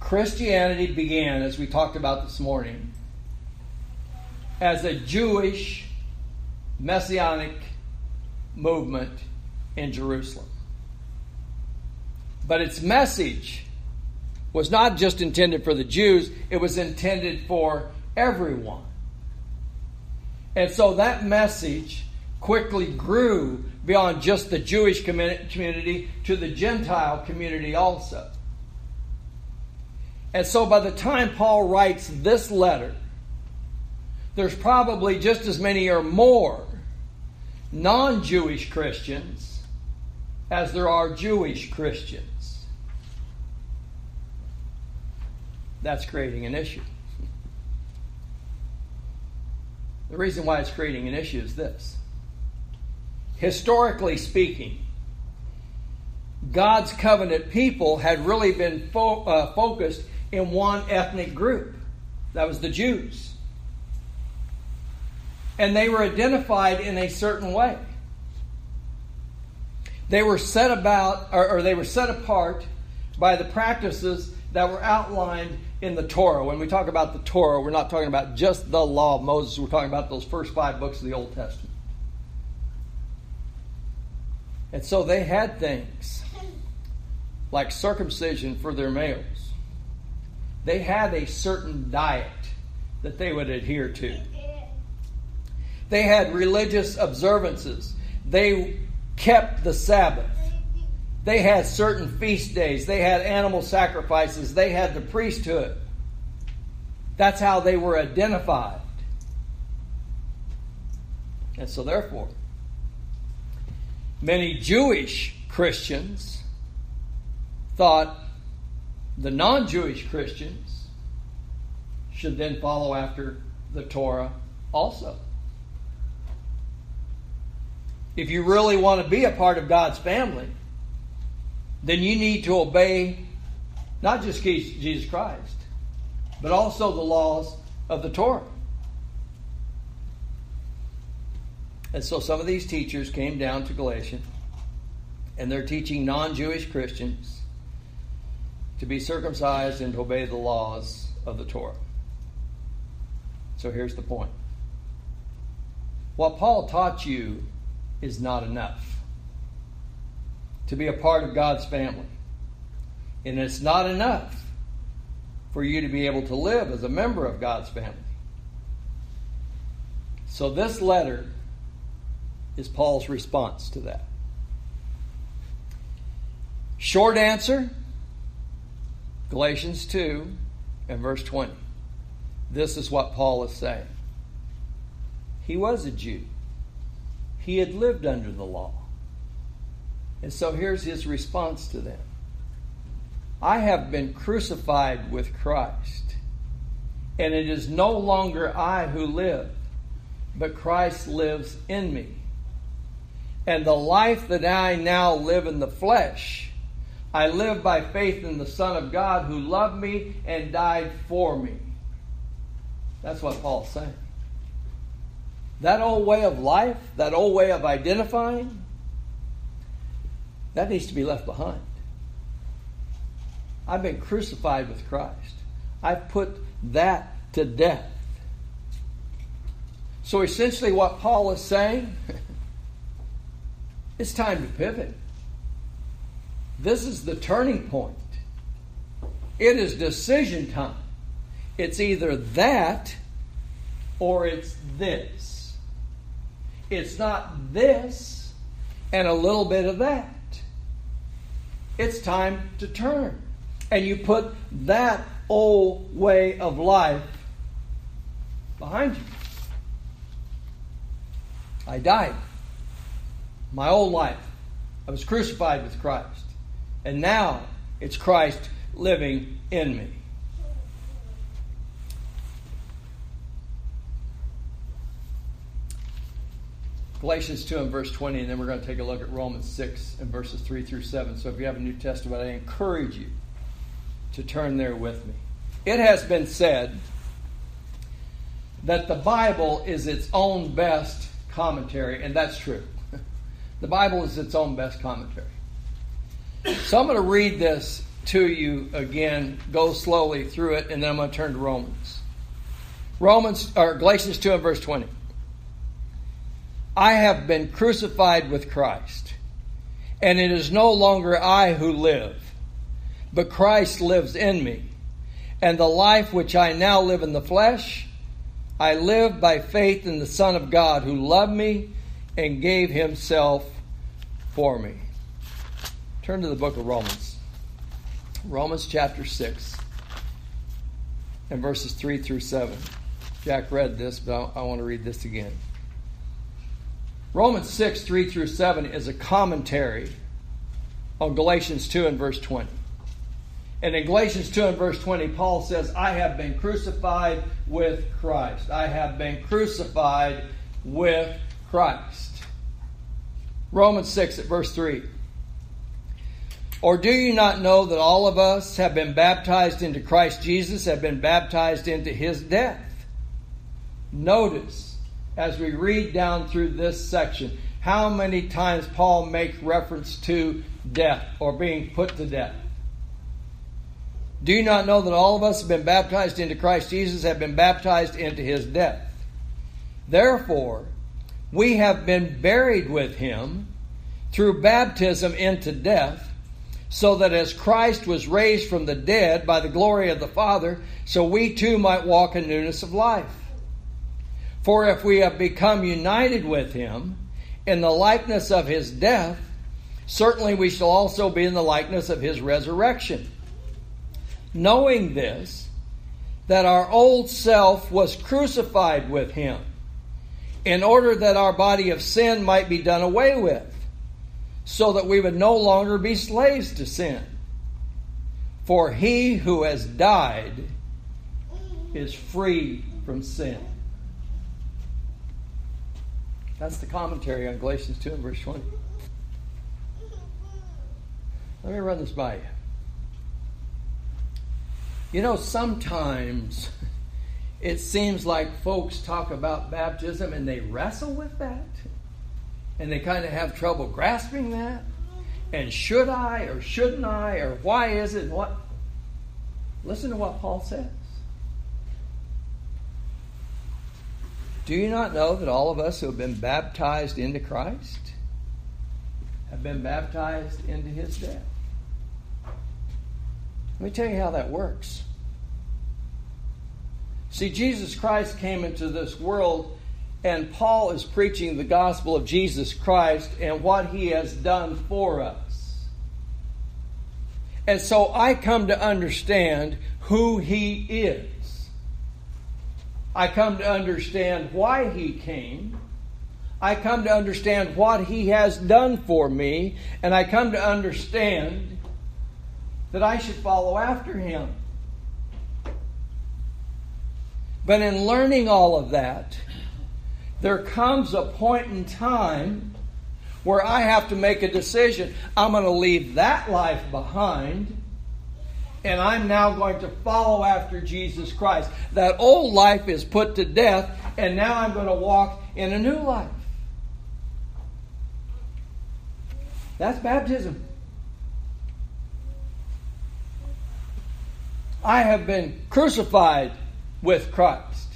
Christianity began, as we talked about this morning, as a Jewish messianic movement in Jerusalem. But its message was not just intended for the Jews, it was intended for everyone. And so that message quickly grew beyond just the Jewish community to the Gentile community also. And so by the time Paul writes this letter, there's probably just as many or more non Jewish Christians as there are Jewish Christians. That's creating an issue. The reason why it's creating an issue is this. Historically speaking, God's covenant people had really been fo- uh, focused in one ethnic group. That was the Jews. And they were identified in a certain way. They were set about, or, or they were set apart by the practices that were outlined in the Torah. When we talk about the Torah, we're not talking about just the law of Moses, we're talking about those first five books of the Old Testament. And so they had things like circumcision for their males. They had a certain diet that they would adhere to. They had religious observances. They kept the Sabbath. They had certain feast days. They had animal sacrifices. They had the priesthood. That's how they were identified. And so, therefore, many Jewish Christians thought the non Jewish Christians should then follow after the Torah also. If you really want to be a part of God's family, then you need to obey not just Jesus Christ, but also the laws of the Torah. And so some of these teachers came down to Galatia, and they're teaching non Jewish Christians to be circumcised and to obey the laws of the Torah. So here's the point what Paul taught you is not enough to be a part of God's family. And it's not enough for you to be able to live as a member of God's family. So, this letter is Paul's response to that. Short answer Galatians 2 and verse 20. This is what Paul is saying. He was a Jew, he had lived under the law. And so here's his response to them I have been crucified with Christ, and it is no longer I who live, but Christ lives in me. And the life that I now live in the flesh, I live by faith in the Son of God who loved me and died for me. That's what Paul's saying. That old way of life, that old way of identifying, that needs to be left behind. I've been crucified with Christ. I've put that to death. So essentially, what Paul is saying, it's time to pivot. This is the turning point. It is decision time. It's either that or it's this. It's not this and a little bit of that it's time to turn. And you put that old way of life behind you. I died. My old life. I was crucified with Christ. And now it's Christ living in me. Galatians 2 and verse 20, and then we're going to take a look at Romans 6 and verses 3 through 7. So if you have a New Testament, I encourage you to turn there with me. It has been said that the Bible is its own best commentary, and that's true. The Bible is its own best commentary. So I'm going to read this to you again, go slowly through it, and then I'm going to turn to Romans. Romans or Galatians 2 and verse 20. I have been crucified with Christ, and it is no longer I who live, but Christ lives in me. And the life which I now live in the flesh, I live by faith in the Son of God who loved me and gave himself for me. Turn to the book of Romans. Romans chapter 6 and verses 3 through 7. Jack read this, but I want to read this again. Romans 6, 3 through 7 is a commentary on Galatians 2 and verse 20. And in Galatians 2 and verse 20, Paul says, I have been crucified with Christ. I have been crucified with Christ. Romans 6 at verse 3. Or do you not know that all of us have been baptized into Christ Jesus, have been baptized into his death? Notice as we read down through this section how many times Paul makes reference to death or being put to death. Do you not know that all of us have been baptized into Christ Jesus, have been baptized into his death? Therefore, we have been buried with him through baptism into death, so that as Christ was raised from the dead by the glory of the Father, so we too might walk in newness of life. For if we have become united with him in the likeness of his death, certainly we shall also be in the likeness of his resurrection knowing this, that our old self was crucified with him, in order that our body of sin might be done away with, so that we would no longer be slaves to sin. For he who has died is free from sin. That's the commentary on Galatians 2 and verse 20. Let me run this by you. You know, sometimes it seems like folks talk about baptism and they wrestle with that. And they kind of have trouble grasping that. And should I or shouldn't I or why is it what? Listen to what Paul says. Do you not know that all of us who have been baptized into Christ have been baptized into his death? Let me tell you how that works. See, Jesus Christ came into this world, and Paul is preaching the gospel of Jesus Christ and what he has done for us. And so I come to understand who he is. I come to understand why he came. I come to understand what he has done for me. And I come to understand that I should follow after him. But in learning all of that, there comes a point in time where I have to make a decision. I'm going to leave that life behind and I'm now going to follow after Jesus Christ. That old life is put to death, and now I'm going to walk in a new life. That's baptism. I have been crucified with Christ.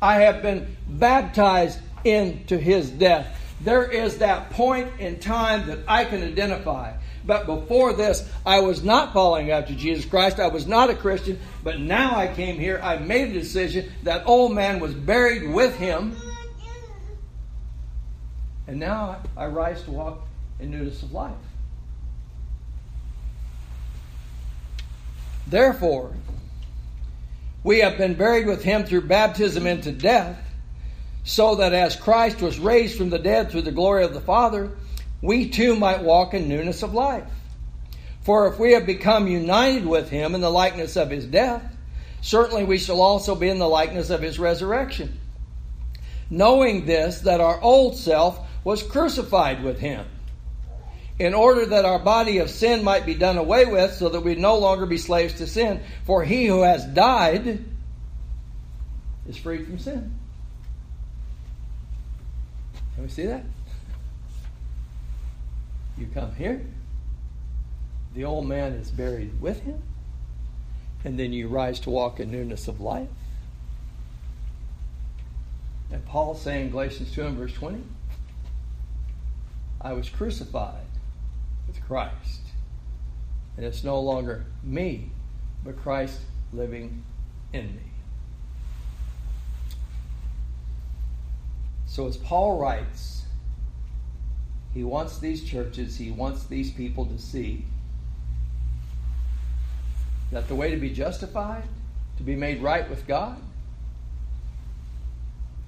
I have been baptized into his death. There is that point in time that I can identify. But before this, I was not following after Jesus Christ. I was not a Christian. But now I came here. I made a decision. That old man was buried with him. And now I rise to walk in newness of life. Therefore, we have been buried with him through baptism into death, so that as Christ was raised from the dead through the glory of the Father, we too might walk in newness of life. For if we have become united with him in the likeness of his death, certainly we shall also be in the likeness of his resurrection. Knowing this, that our old self was crucified with him in order that our body of sin might be done away with, so that we no longer be slaves to sin. For he who has died is free from sin. Can we see that? You come here, the old man is buried with him, and then you rise to walk in newness of life. And Paul saying Galatians 2 and verse 20, I was crucified with Christ. And it's no longer me, but Christ living in me. So as Paul writes, he wants these churches, he wants these people to see that the way to be justified, to be made right with God,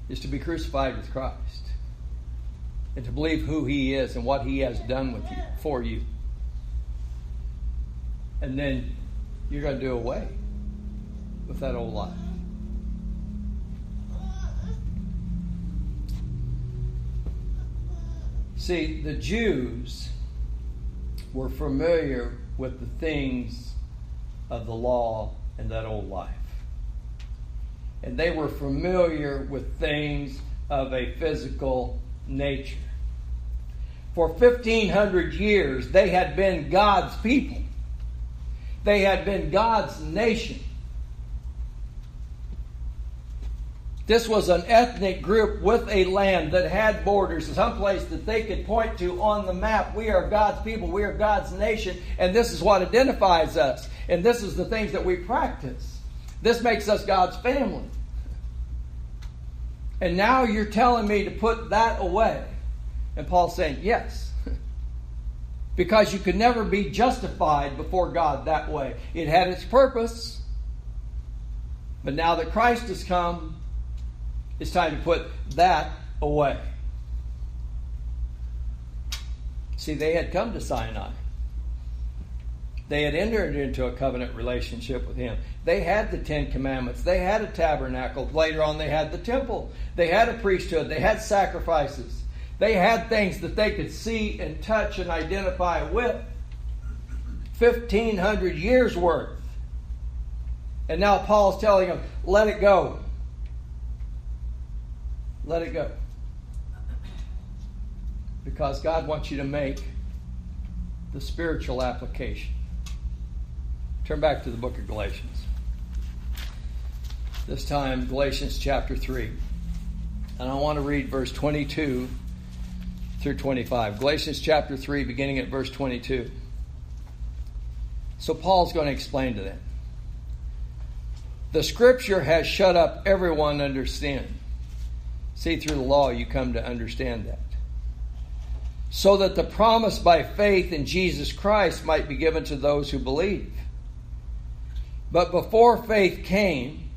is to be crucified with Christ and to believe who he is and what he has done with you for you. And then you're going to do away with that old life. See, the Jews were familiar with the things of the law and that old life and they were familiar with things of a physical nature. For 1500 years, they had been God's people. They had been God's nation. This was an ethnic group with a land that had borders, someplace that they could point to on the map. We are God's people, we are God's nation, and this is what identifies us. And this is the things that we practice. This makes us God's family. And now you're telling me to put that away. And Paul's saying, yes. because you could never be justified before God that way. It had its purpose. But now that Christ has come, it's time to put that away. See, they had come to Sinai. They had entered into a covenant relationship with him. They had the Ten Commandments. They had a tabernacle. Later on, they had the temple. They had a priesthood. They had sacrifices. They had things that they could see and touch and identify with. 1,500 years worth. And now Paul's telling them, let it go. Let it go. Because God wants you to make the spiritual application. Turn back to the book of Galatians. This time, Galatians chapter 3. And I want to read verse 22 through 25. Galatians chapter 3, beginning at verse 22. So Paul's going to explain to them. The scripture has shut up everyone under sin. See, through the law, you come to understand that. So that the promise by faith in Jesus Christ might be given to those who believe. But before faith came,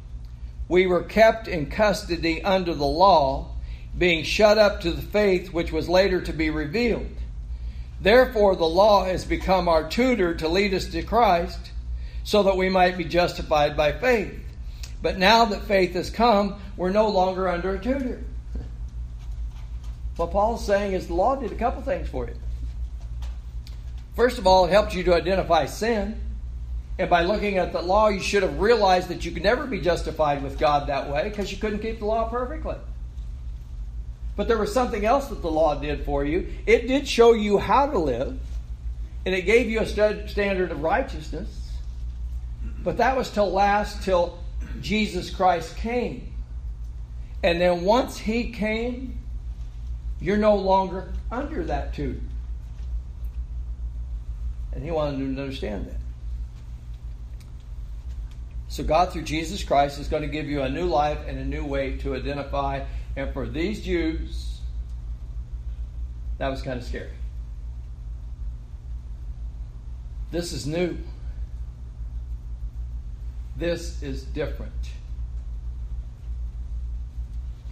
we were kept in custody under the law, being shut up to the faith which was later to be revealed. Therefore, the law has become our tutor to lead us to Christ, so that we might be justified by faith. But now that faith has come, we're no longer under a tutor. What Paul's saying is the law did a couple things for you. First of all, it helped you to identify sin. And by looking at the law, you should have realized that you could never be justified with God that way because you couldn't keep the law perfectly. But there was something else that the law did for you. It did show you how to live, and it gave you a standard of righteousness. But that was to last till Jesus Christ came. And then once he came, you're no longer under that tutor. And he wanted them to understand that. So, God, through Jesus Christ, is going to give you a new life and a new way to identify. And for these Jews, that was kind of scary. This is new. This is different.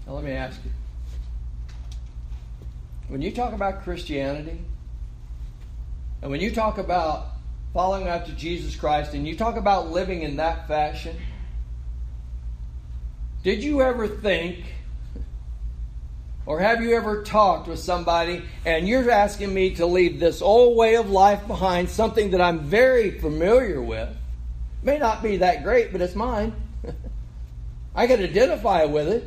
Now, let me ask you when you talk about Christianity, and when you talk about following after Jesus Christ, and you talk about living in that fashion, did you ever think, or have you ever talked with somebody and you're asking me to leave this old way of life behind, something that I'm very familiar with? May not be that great, but it's mine. I can identify with it.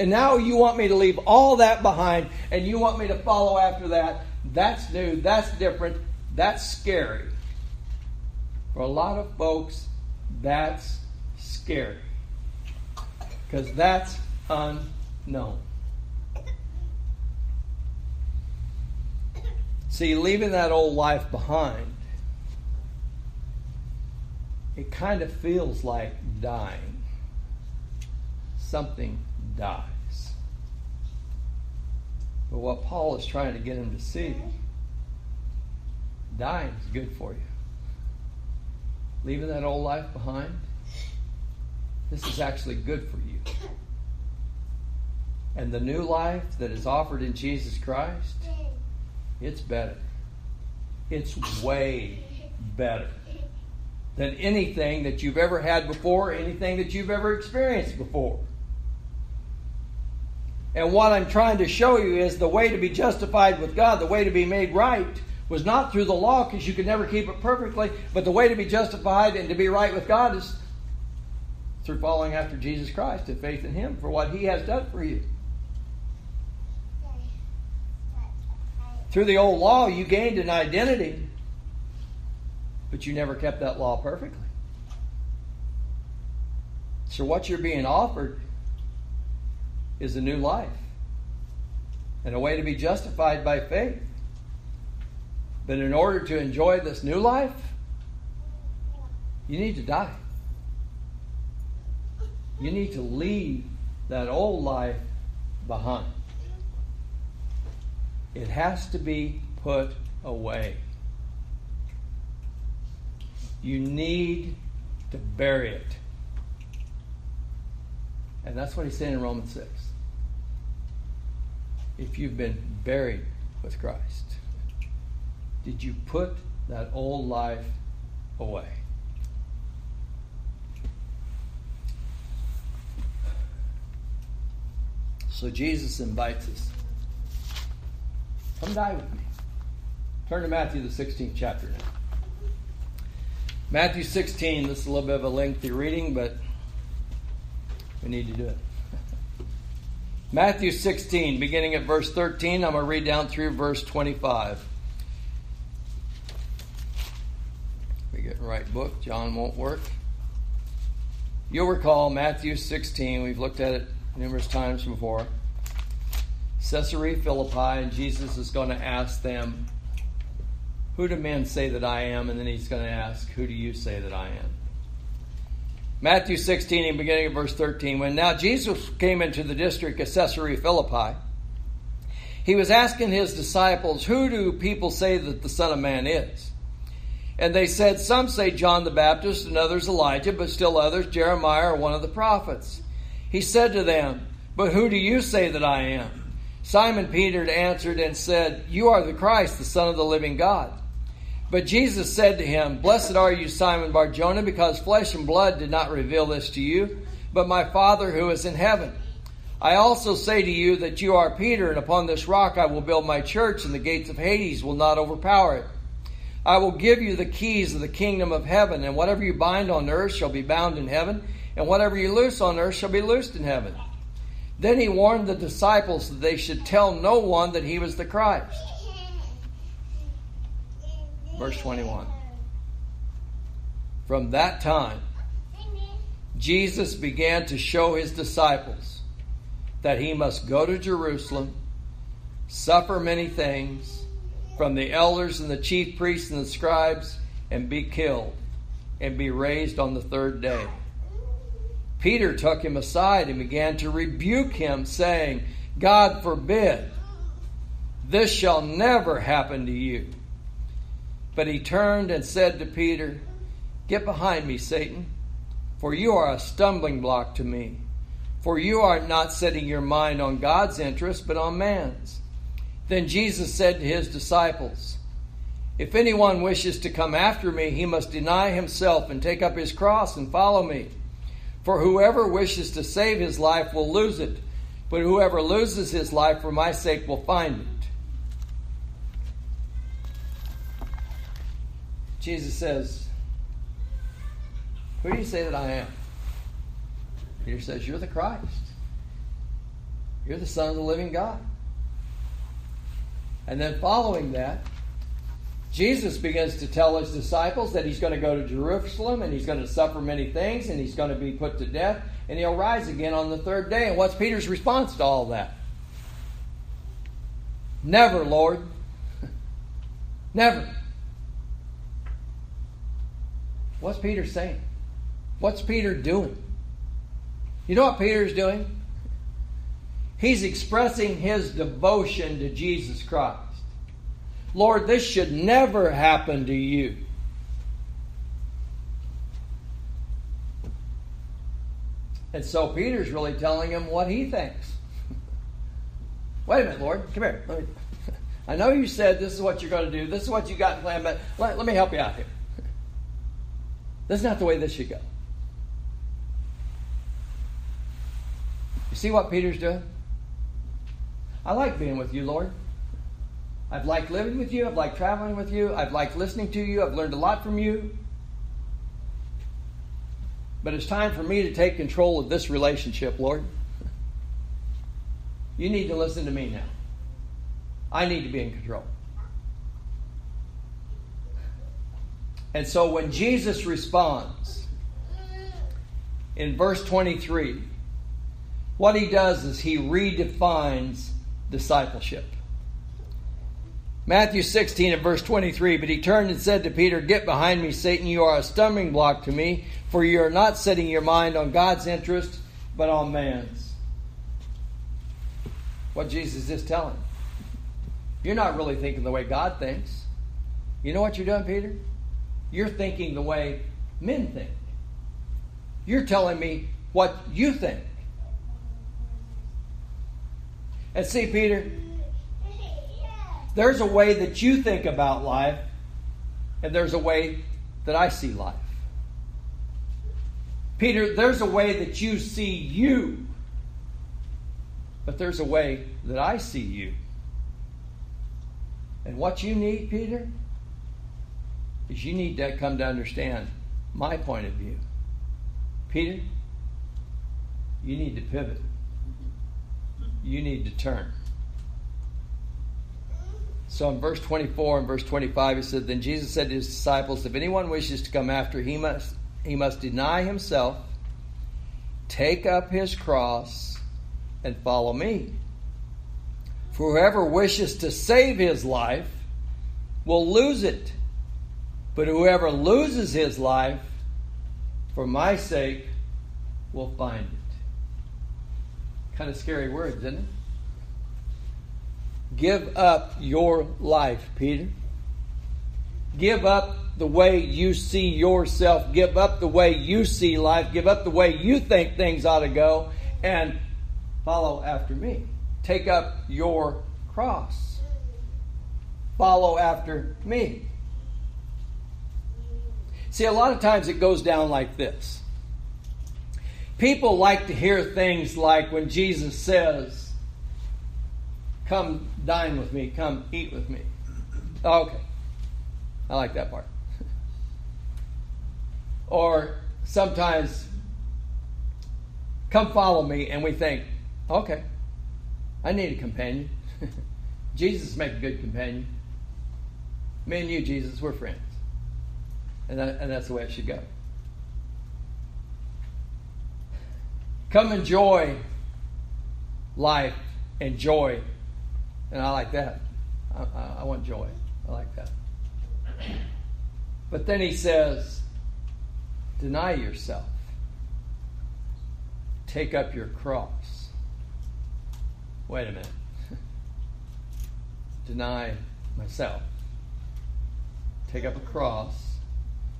And now you want me to leave all that behind and you want me to follow after that. That's new. That's different. That's scary. For a lot of folks, that's scary. Because that's unknown. See, leaving that old life behind, it kind of feels like dying. Something dies. But what Paul is trying to get him to see, dying is good for you. Leaving that old life behind, this is actually good for you. And the new life that is offered in Jesus Christ, it's better. It's way better than anything that you've ever had before, anything that you've ever experienced before. And what I'm trying to show you is the way to be justified with God, the way to be made right, was not through the law because you could never keep it perfectly, but the way to be justified and to be right with God is through following after Jesus Christ and faith in Him for what He has done for you. Through the old law, you gained an identity, but you never kept that law perfectly. So, what you're being offered is a new life and a way to be justified by faith. But in order to enjoy this new life, you need to die. You need to leave that old life behind. It has to be put away. You need to bury it. And that's what he's saying in Romans 6 if you've been buried with Christ? Did you put that old life away? So Jesus invites us. Come die with me. Turn to Matthew, the 16th chapter now. Matthew 16, this is a little bit of a lengthy reading, but we need to do it. Matthew 16, beginning at verse 13, I'm going to read down through verse 25. We get the right book, John won't work. You'll recall Matthew 16, we've looked at it numerous times before. Caesarea Philippi, and Jesus is going to ask them, Who do men say that I am? And then he's going to ask, Who do you say that I am? Matthew 16, and beginning of verse 13. When now Jesus came into the district of Caesarea Philippi, he was asking his disciples, Who do people say that the Son of Man is? And they said, Some say John the Baptist, and others Elijah, but still others Jeremiah or one of the prophets. He said to them, But who do you say that I am? Simon Peter answered and said, You are the Christ, the Son of the living God. But Jesus said to him, Blessed are you, Simon Barjona, because flesh and blood did not reveal this to you, but my Father who is in heaven. I also say to you that you are Peter, and upon this rock I will build my church, and the gates of Hades will not overpower it. I will give you the keys of the kingdom of heaven, and whatever you bind on earth shall be bound in heaven, and whatever you loose on earth shall be loosed in heaven. Then he warned the disciples that they should tell no one that he was the Christ. Verse 21. From that time, Jesus began to show his disciples that he must go to Jerusalem, suffer many things from the elders and the chief priests and the scribes, and be killed, and be raised on the third day. Peter took him aside and began to rebuke him, saying, God forbid, this shall never happen to you. But he turned and said to Peter, Get behind me, Satan, for you are a stumbling block to me. For you are not setting your mind on God's interest, but on man's. Then Jesus said to his disciples, If anyone wishes to come after me, he must deny himself and take up his cross and follow me. For whoever wishes to save his life will lose it, but whoever loses his life for my sake will find it. Jesus says, Who do you say that I am? Peter says, You're the Christ. You're the Son of the living God. And then following that, Jesus begins to tell his disciples that he's going to go to Jerusalem and he's going to suffer many things and he's going to be put to death and he'll rise again on the third day. And what's Peter's response to all that? Never, Lord. Never. What's Peter saying? What's Peter doing? You know what Peter's doing? He's expressing his devotion to Jesus Christ. Lord, this should never happen to you. And so Peter's really telling him what he thinks. Wait a minute, Lord, come here. I know you said this is what you're going to do, this is what you got planned, but let, let me help you out here. This is not the way this should go. You see what Peter's doing? I like being with you, Lord. I've liked living with you. I've liked traveling with you. I've liked listening to you. I've learned a lot from you. But it's time for me to take control of this relationship, Lord. You need to listen to me now. I need to be in control. And so when Jesus responds in verse 23, what he does is he redefines discipleship. Matthew 16 and verse 23 But he turned and said to Peter, Get behind me, Satan, you are a stumbling block to me, for you are not setting your mind on God's interest, but on man's. What Jesus is telling. You're not really thinking the way God thinks. You know what you're doing, Peter? You're thinking the way men think. You're telling me what you think. And see, Peter, there's a way that you think about life, and there's a way that I see life. Peter, there's a way that you see you, but there's a way that I see you. And what you need, Peter, is you need to come to understand my point of view. Peter, you need to pivot. You need to turn. So in verse 24 and verse 25, he said, Then Jesus said to his disciples, If anyone wishes to come after, he must, he must deny himself, take up his cross, and follow me. For whoever wishes to save his life will lose it. But whoever loses his life for my sake will find it. Kind of scary words, isn't it? Give up your life, Peter. Give up the way you see yourself. Give up the way you see life. Give up the way you think things ought to go and follow after me. Take up your cross. Follow after me. See, a lot of times it goes down like this. People like to hear things like when Jesus says, Come dine with me, come eat with me. Okay. I like that part. or sometimes, come follow me, and we think, okay, I need a companion. Jesus make a good companion. Me and you, Jesus, we're friends. And, that, and that's the way it should go. Come enjoy life, and joy. and I like that. I, I, I want joy. I like that. But then he says, deny yourself. Take up your cross. Wait a minute. deny myself. Take up a cross.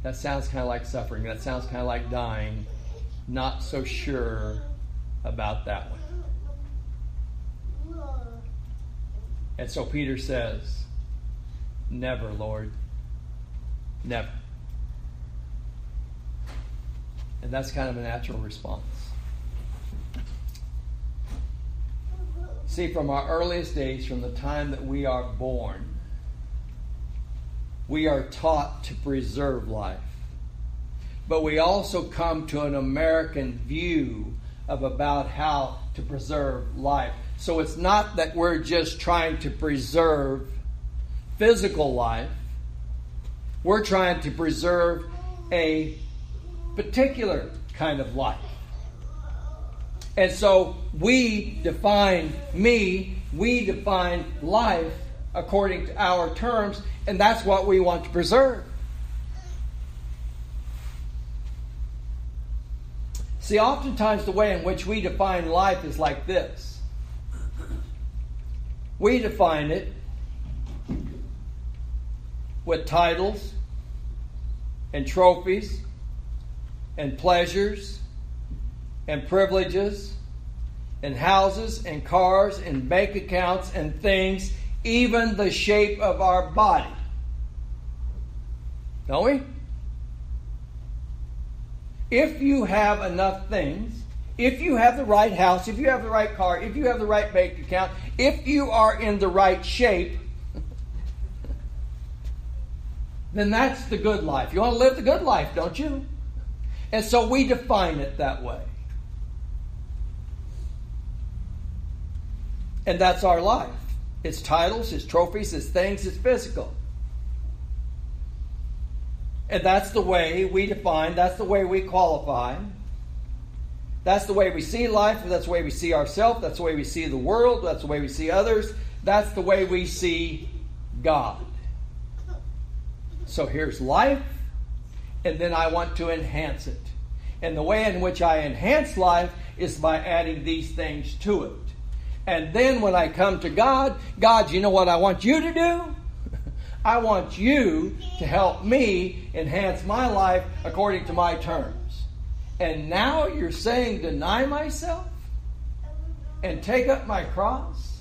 That sounds kind of like suffering. That sounds kind of like dying. Not so sure about that one. And so Peter says, Never, Lord. Never. And that's kind of a natural response. See, from our earliest days, from the time that we are born, we are taught to preserve life. But we also come to an American view of about how to preserve life. So it's not that we're just trying to preserve physical life, We're trying to preserve a particular kind of life. And so we define me, we define life according to our terms, and that's what we want to preserve. See, oftentimes the way in which we define life is like this we define it with titles and trophies and pleasures and privileges and houses and cars and bank accounts and things, even the shape of our body. Don't we? If you have enough things, if you have the right house, if you have the right car, if you have the right bank account, if you are in the right shape, then that's the good life. You want to live the good life, don't you? And so we define it that way. And that's our life. It's titles, it's trophies, it's things, it's physical. And that's the way we define, that's the way we qualify. That's the way we see life, that's the way we see ourselves, that's the way we see the world, that's the way we see others, that's the way we see God. So here's life, and then I want to enhance it. And the way in which I enhance life is by adding these things to it. And then when I come to God, God, you know what I want you to do? I want you to help me enhance my life according to my terms. And now you're saying deny myself and take up my cross?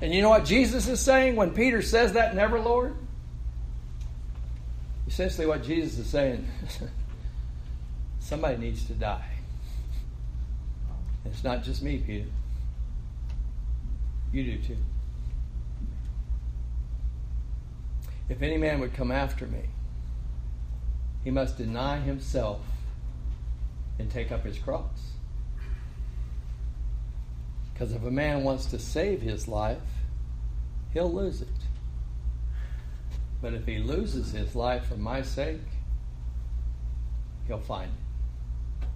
And you know what Jesus is saying when Peter says that, never, Lord? Essentially, what Jesus is saying somebody needs to die. It's not just me, Peter. You do too. If any man would come after me, he must deny himself and take up his cross. Because if a man wants to save his life, he'll lose it. But if he loses his life for my sake, he'll find it.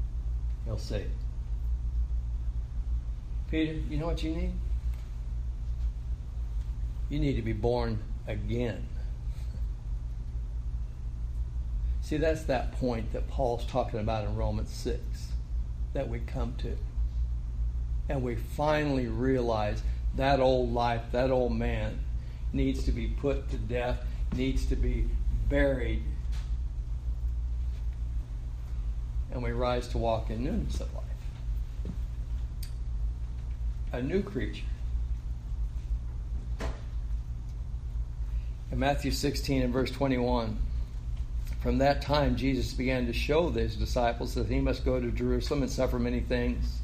He'll save it. Peter, you know what you need? You need to be born again. See, that's that point that Paul's talking about in Romans 6 that we come to. And we finally realize that old life, that old man, needs to be put to death, needs to be buried. And we rise to walk in newness of life a new creature. In Matthew 16 and verse 21, from that time Jesus began to show his disciples that he must go to Jerusalem and suffer many things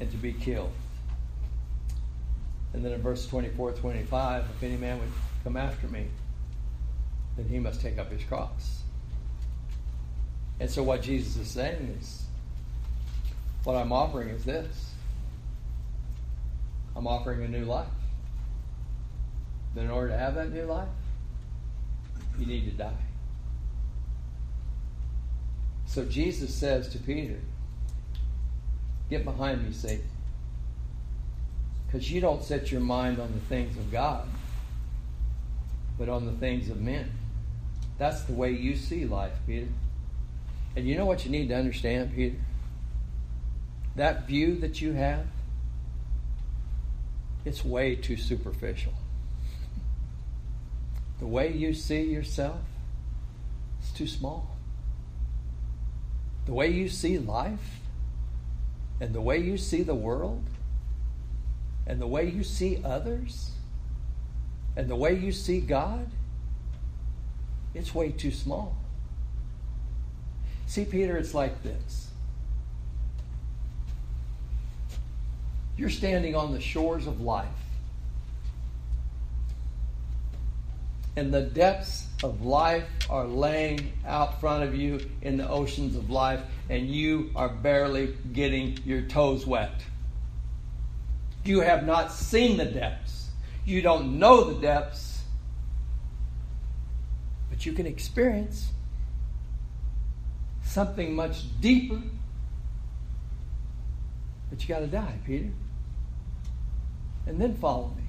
and to be killed. And then in verse 24 25, if any man would come after me, then he must take up his cross. And so what Jesus is saying is, what I'm offering is this I'm offering a new life. But in order to have that new life, you need to die. So Jesus says to Peter, Get behind me, Satan. Because you don't set your mind on the things of God, but on the things of men. That's the way you see life, Peter. And you know what you need to understand, Peter? That view that you have it's way too superficial. The way you see yourself is too small. The way you see life and the way you see the world and the way you see others and the way you see God, it's way too small. See, Peter, it's like this You're standing on the shores of life. And the depths of life are laying out front of you in the oceans of life, and you are barely getting your toes wet. You have not seen the depths. You don't know the depths, But you can experience something much deeper. But you got to die, Peter. And then follow me.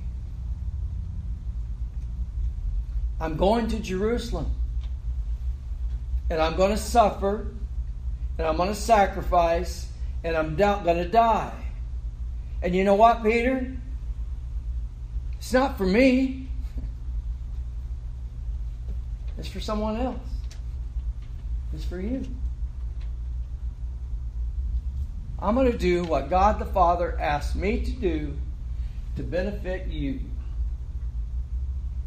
I'm going to Jerusalem. And I'm going to suffer. And I'm going to sacrifice. And I'm going to die. And you know what, Peter? It's not for me. It's for someone else. It's for you. I'm going to do what God the Father asked me to do to benefit you.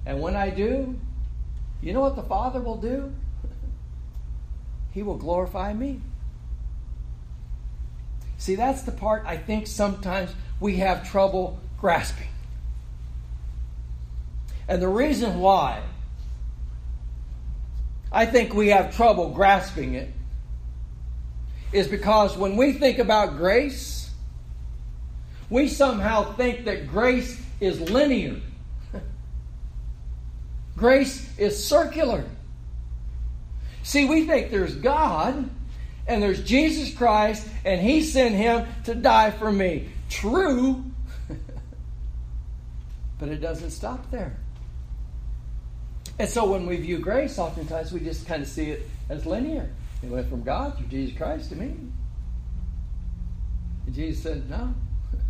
And when I do, you know what the Father will do? he will glorify me. See, that's the part I think sometimes we have trouble grasping. And the reason why I think we have trouble grasping it is because when we think about grace, we somehow think that grace is linear. Grace is circular. See, we think there's God and there's Jesus Christ and He sent Him to die for me. True, but it doesn't stop there. And so when we view grace, oftentimes we just kind of see it as linear. It went from God through Jesus Christ to me. And Jesus said, No.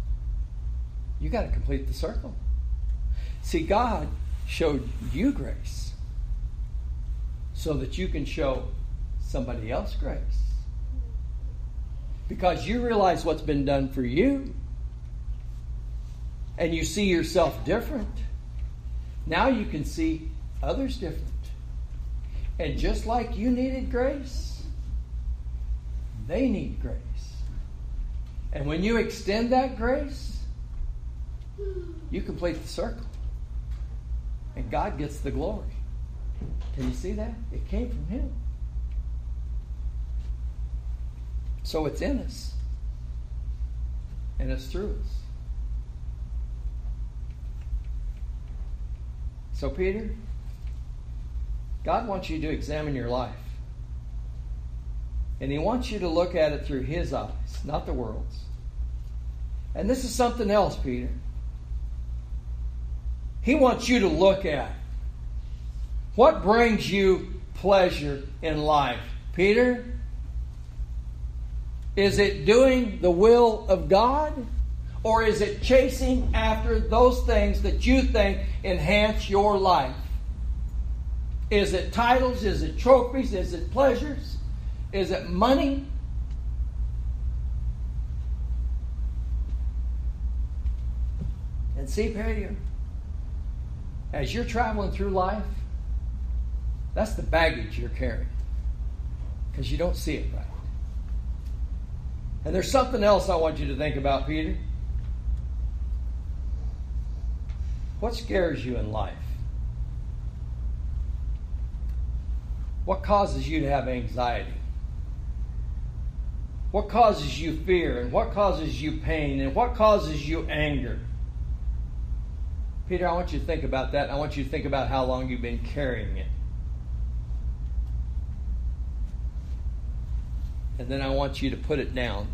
You got to complete the circle. See, God showed you grace so that you can show somebody else grace. Because you realize what's been done for you and you see yourself different. Now you can see others different. And just like you needed grace, they need grace. And when you extend that grace, you complete the circle. And God gets the glory. Can you see that? It came from Him. So it's in us. And it's through us. So, Peter, God wants you to examine your life. And He wants you to look at it through His eyes, not the world's. And this is something else, Peter. He wants you to look at what brings you pleasure in life. Peter, is it doing the will of God? Or is it chasing after those things that you think enhance your life? Is it titles? Is it trophies? Is it pleasures? Is it money? And see, Peter, as you're traveling through life, that's the baggage you're carrying because you don't see it right. And there's something else I want you to think about, Peter. What scares you in life? What causes you to have anxiety? What causes you fear? And what causes you pain? And what causes you anger? Peter, I want you to think about that. I want you to think about how long you've been carrying it. And then I want you to put it down.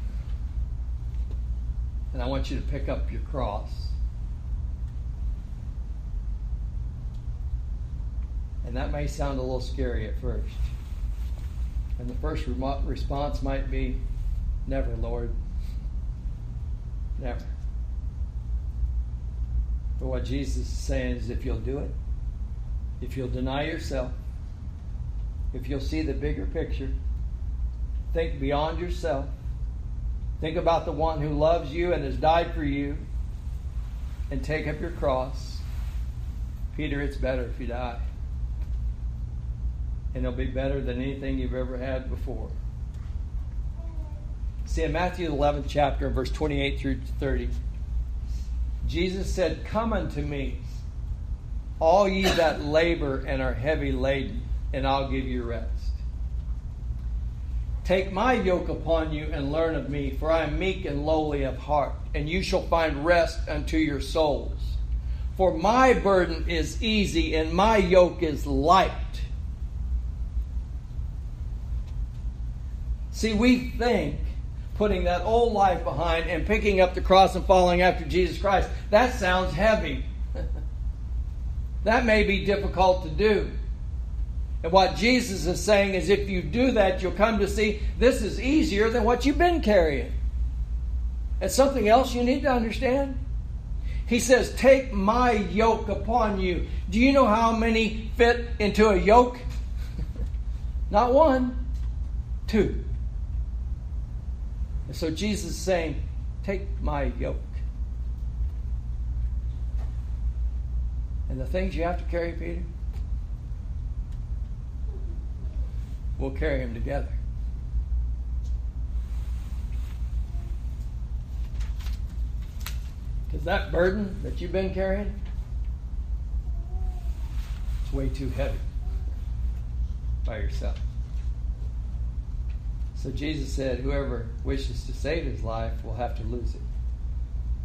And I want you to pick up your cross. And that may sound a little scary at first. And the first response might be, Never, Lord. Never. But what Jesus is saying is if you'll do it, if you'll deny yourself, if you'll see the bigger picture, think beyond yourself, think about the one who loves you and has died for you, and take up your cross. Peter, it's better if you die and it'll be better than anything you've ever had before. See, in Matthew 11th chapter, verse 28 through 30, Jesus said, Come unto me, all ye that labor and are heavy laden, and I'll give you rest. Take my yoke upon you and learn of me, for I am meek and lowly of heart, and you shall find rest unto your souls. For my burden is easy and my yoke is light. See, we think putting that old life behind and picking up the cross and following after Jesus Christ, that sounds heavy. that may be difficult to do. And what Jesus is saying is if you do that, you'll come to see this is easier than what you've been carrying. And something else you need to understand? He says, Take my yoke upon you. Do you know how many fit into a yoke? Not one, two. So Jesus is saying, Take my yoke. And the things you have to carry, Peter, we'll carry them together. Because that burden that you've been carrying, it's way too heavy by yourself. So Jesus said, Whoever wishes to save his life will have to lose it.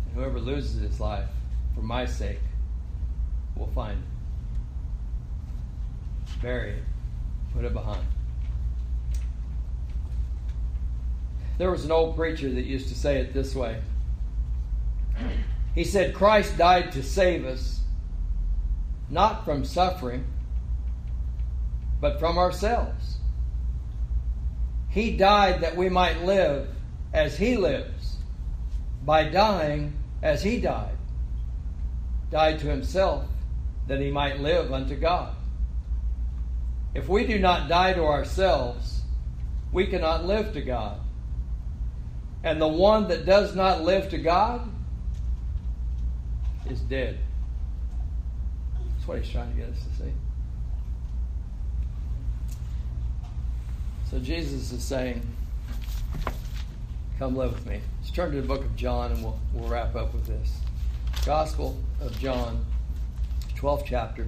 And whoever loses his life for my sake will find it. Bury it, put it behind. There was an old preacher that used to say it this way. He said, Christ died to save us, not from suffering, but from ourselves. He died that we might live as He lives, by dying as He died. Died to Himself that He might live unto God. If we do not die to ourselves, we cannot live to God. And the one that does not live to God is dead. That's what he's trying to get us to see. So Jesus is saying, Come live with me. Let's turn to the book of John and we'll, we'll wrap up with this. Gospel of John, 12th chapter.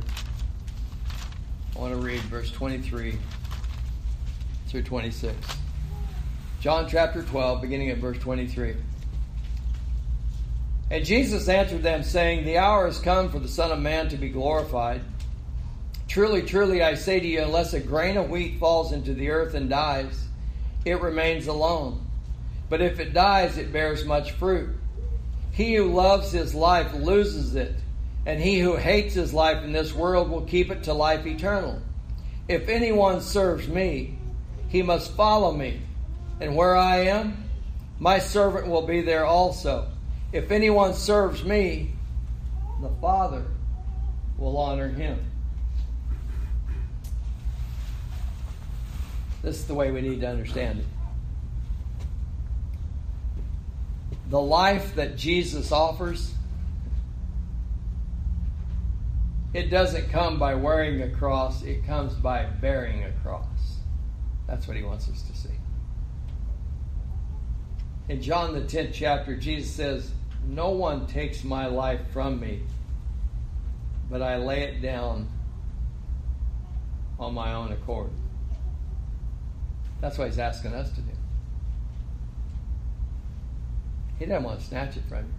I want to read verse 23 through 26. John chapter 12, beginning at verse 23. And Jesus answered them, saying, The hour has come for the Son of Man to be glorified. Truly, truly, I say to you, unless a grain of wheat falls into the earth and dies, it remains alone. But if it dies, it bears much fruit. He who loves his life loses it, and he who hates his life in this world will keep it to life eternal. If anyone serves me, he must follow me, and where I am, my servant will be there also. If anyone serves me, the Father will honor him. This is the way we need to understand it. The life that Jesus offers, it doesn't come by wearing a cross, it comes by bearing a cross. That's what he wants us to see. In John the 10th chapter, Jesus says, no one takes my life from me, but I lay it down on my own accord. That's what he's asking us to do. He doesn't want to snatch it from you.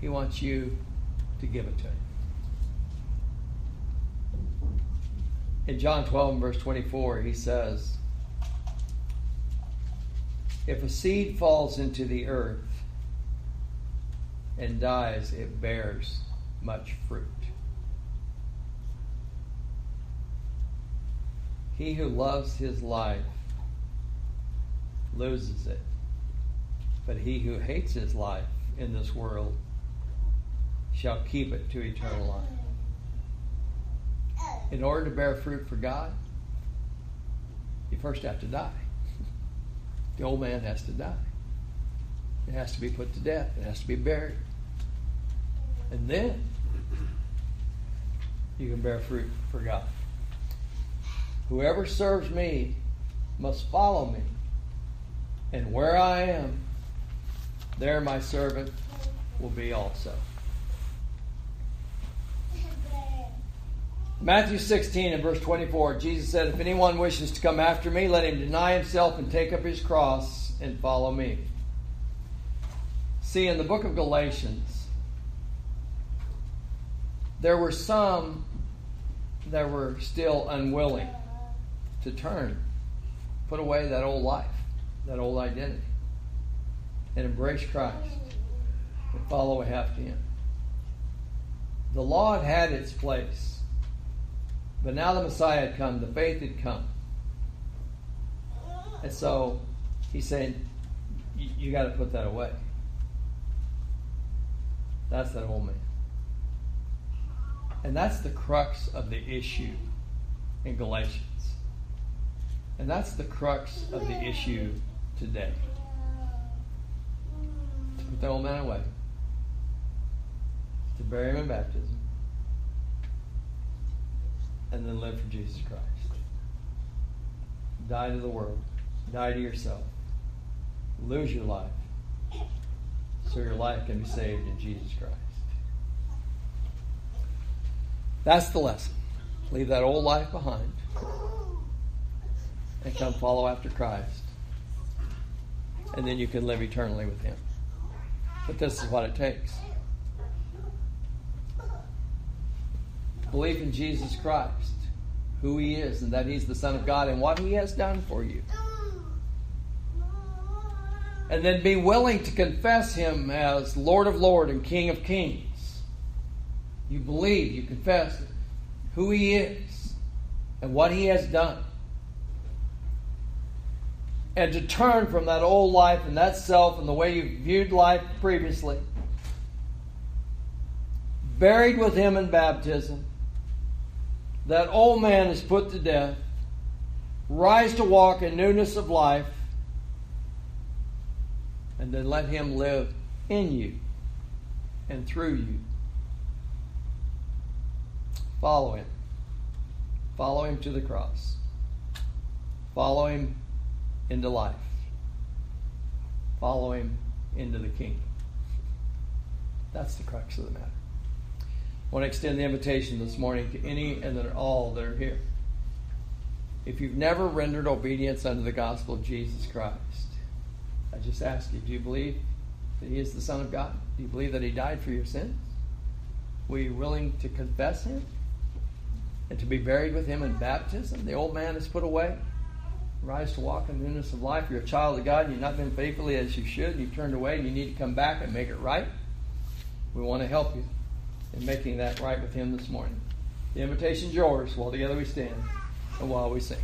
He wants you to give it to him. In John 12 verse 24, he says, If a seed falls into the earth and dies, it bears much fruit. He who loves his life loses it, but he who hates his life in this world shall keep it to eternal life. In order to bear fruit for God, you first have to die. The old man has to die. It has to be put to death. It has to be buried. And then you can bear fruit for God. Whoever serves me must follow me. And where I am, there my servant will be also. Matthew 16 and verse 24, Jesus said, If anyone wishes to come after me, let him deny himself and take up his cross and follow me. See, in the book of Galatians, there were some that were still unwilling to turn Put away that old life, that old identity, and embrace Christ and follow after Him. The law had had its place, but now the Messiah had come, the faith had come. And so he's saying, you got to put that away. That's that old man. And that's the crux of the issue in Galatians. And that's the crux of the issue today. To put the old man away, to bury him in baptism, and then live for Jesus Christ. Die to the world, die to yourself, lose your life, so your life can be saved in Jesus Christ. That's the lesson. Leave that old life behind and come follow after Christ. And then you can live eternally with Him. But this is what it takes belief in Jesus Christ, who He is, and that He's the Son of God, and what He has done for you. And then be willing to confess Him as Lord of Lords and King of Kings. You believe, you confess who He is and what He has done and to turn from that old life and that self and the way you viewed life previously. Buried with him in baptism. That old man is put to death. Rise to walk in newness of life. And then let him live in you and through you. Follow him. Follow him to the cross. Follow him into life. Follow him into the kingdom. That's the crux of the matter. I want to extend the invitation this morning to any and all that are here. If you've never rendered obedience unto the gospel of Jesus Christ, I just ask you, do you believe that he is the Son of God? Do you believe that he died for your sins? Were you willing to confess him and to be buried with him in baptism? The old man is put away rise to walk in the newness of life. You're a child of God and you've not been faithfully as you should. You've turned away and you need to come back and make it right. We want to help you in making that right with Him this morning. The invitation's yours while together we stand and while we sing.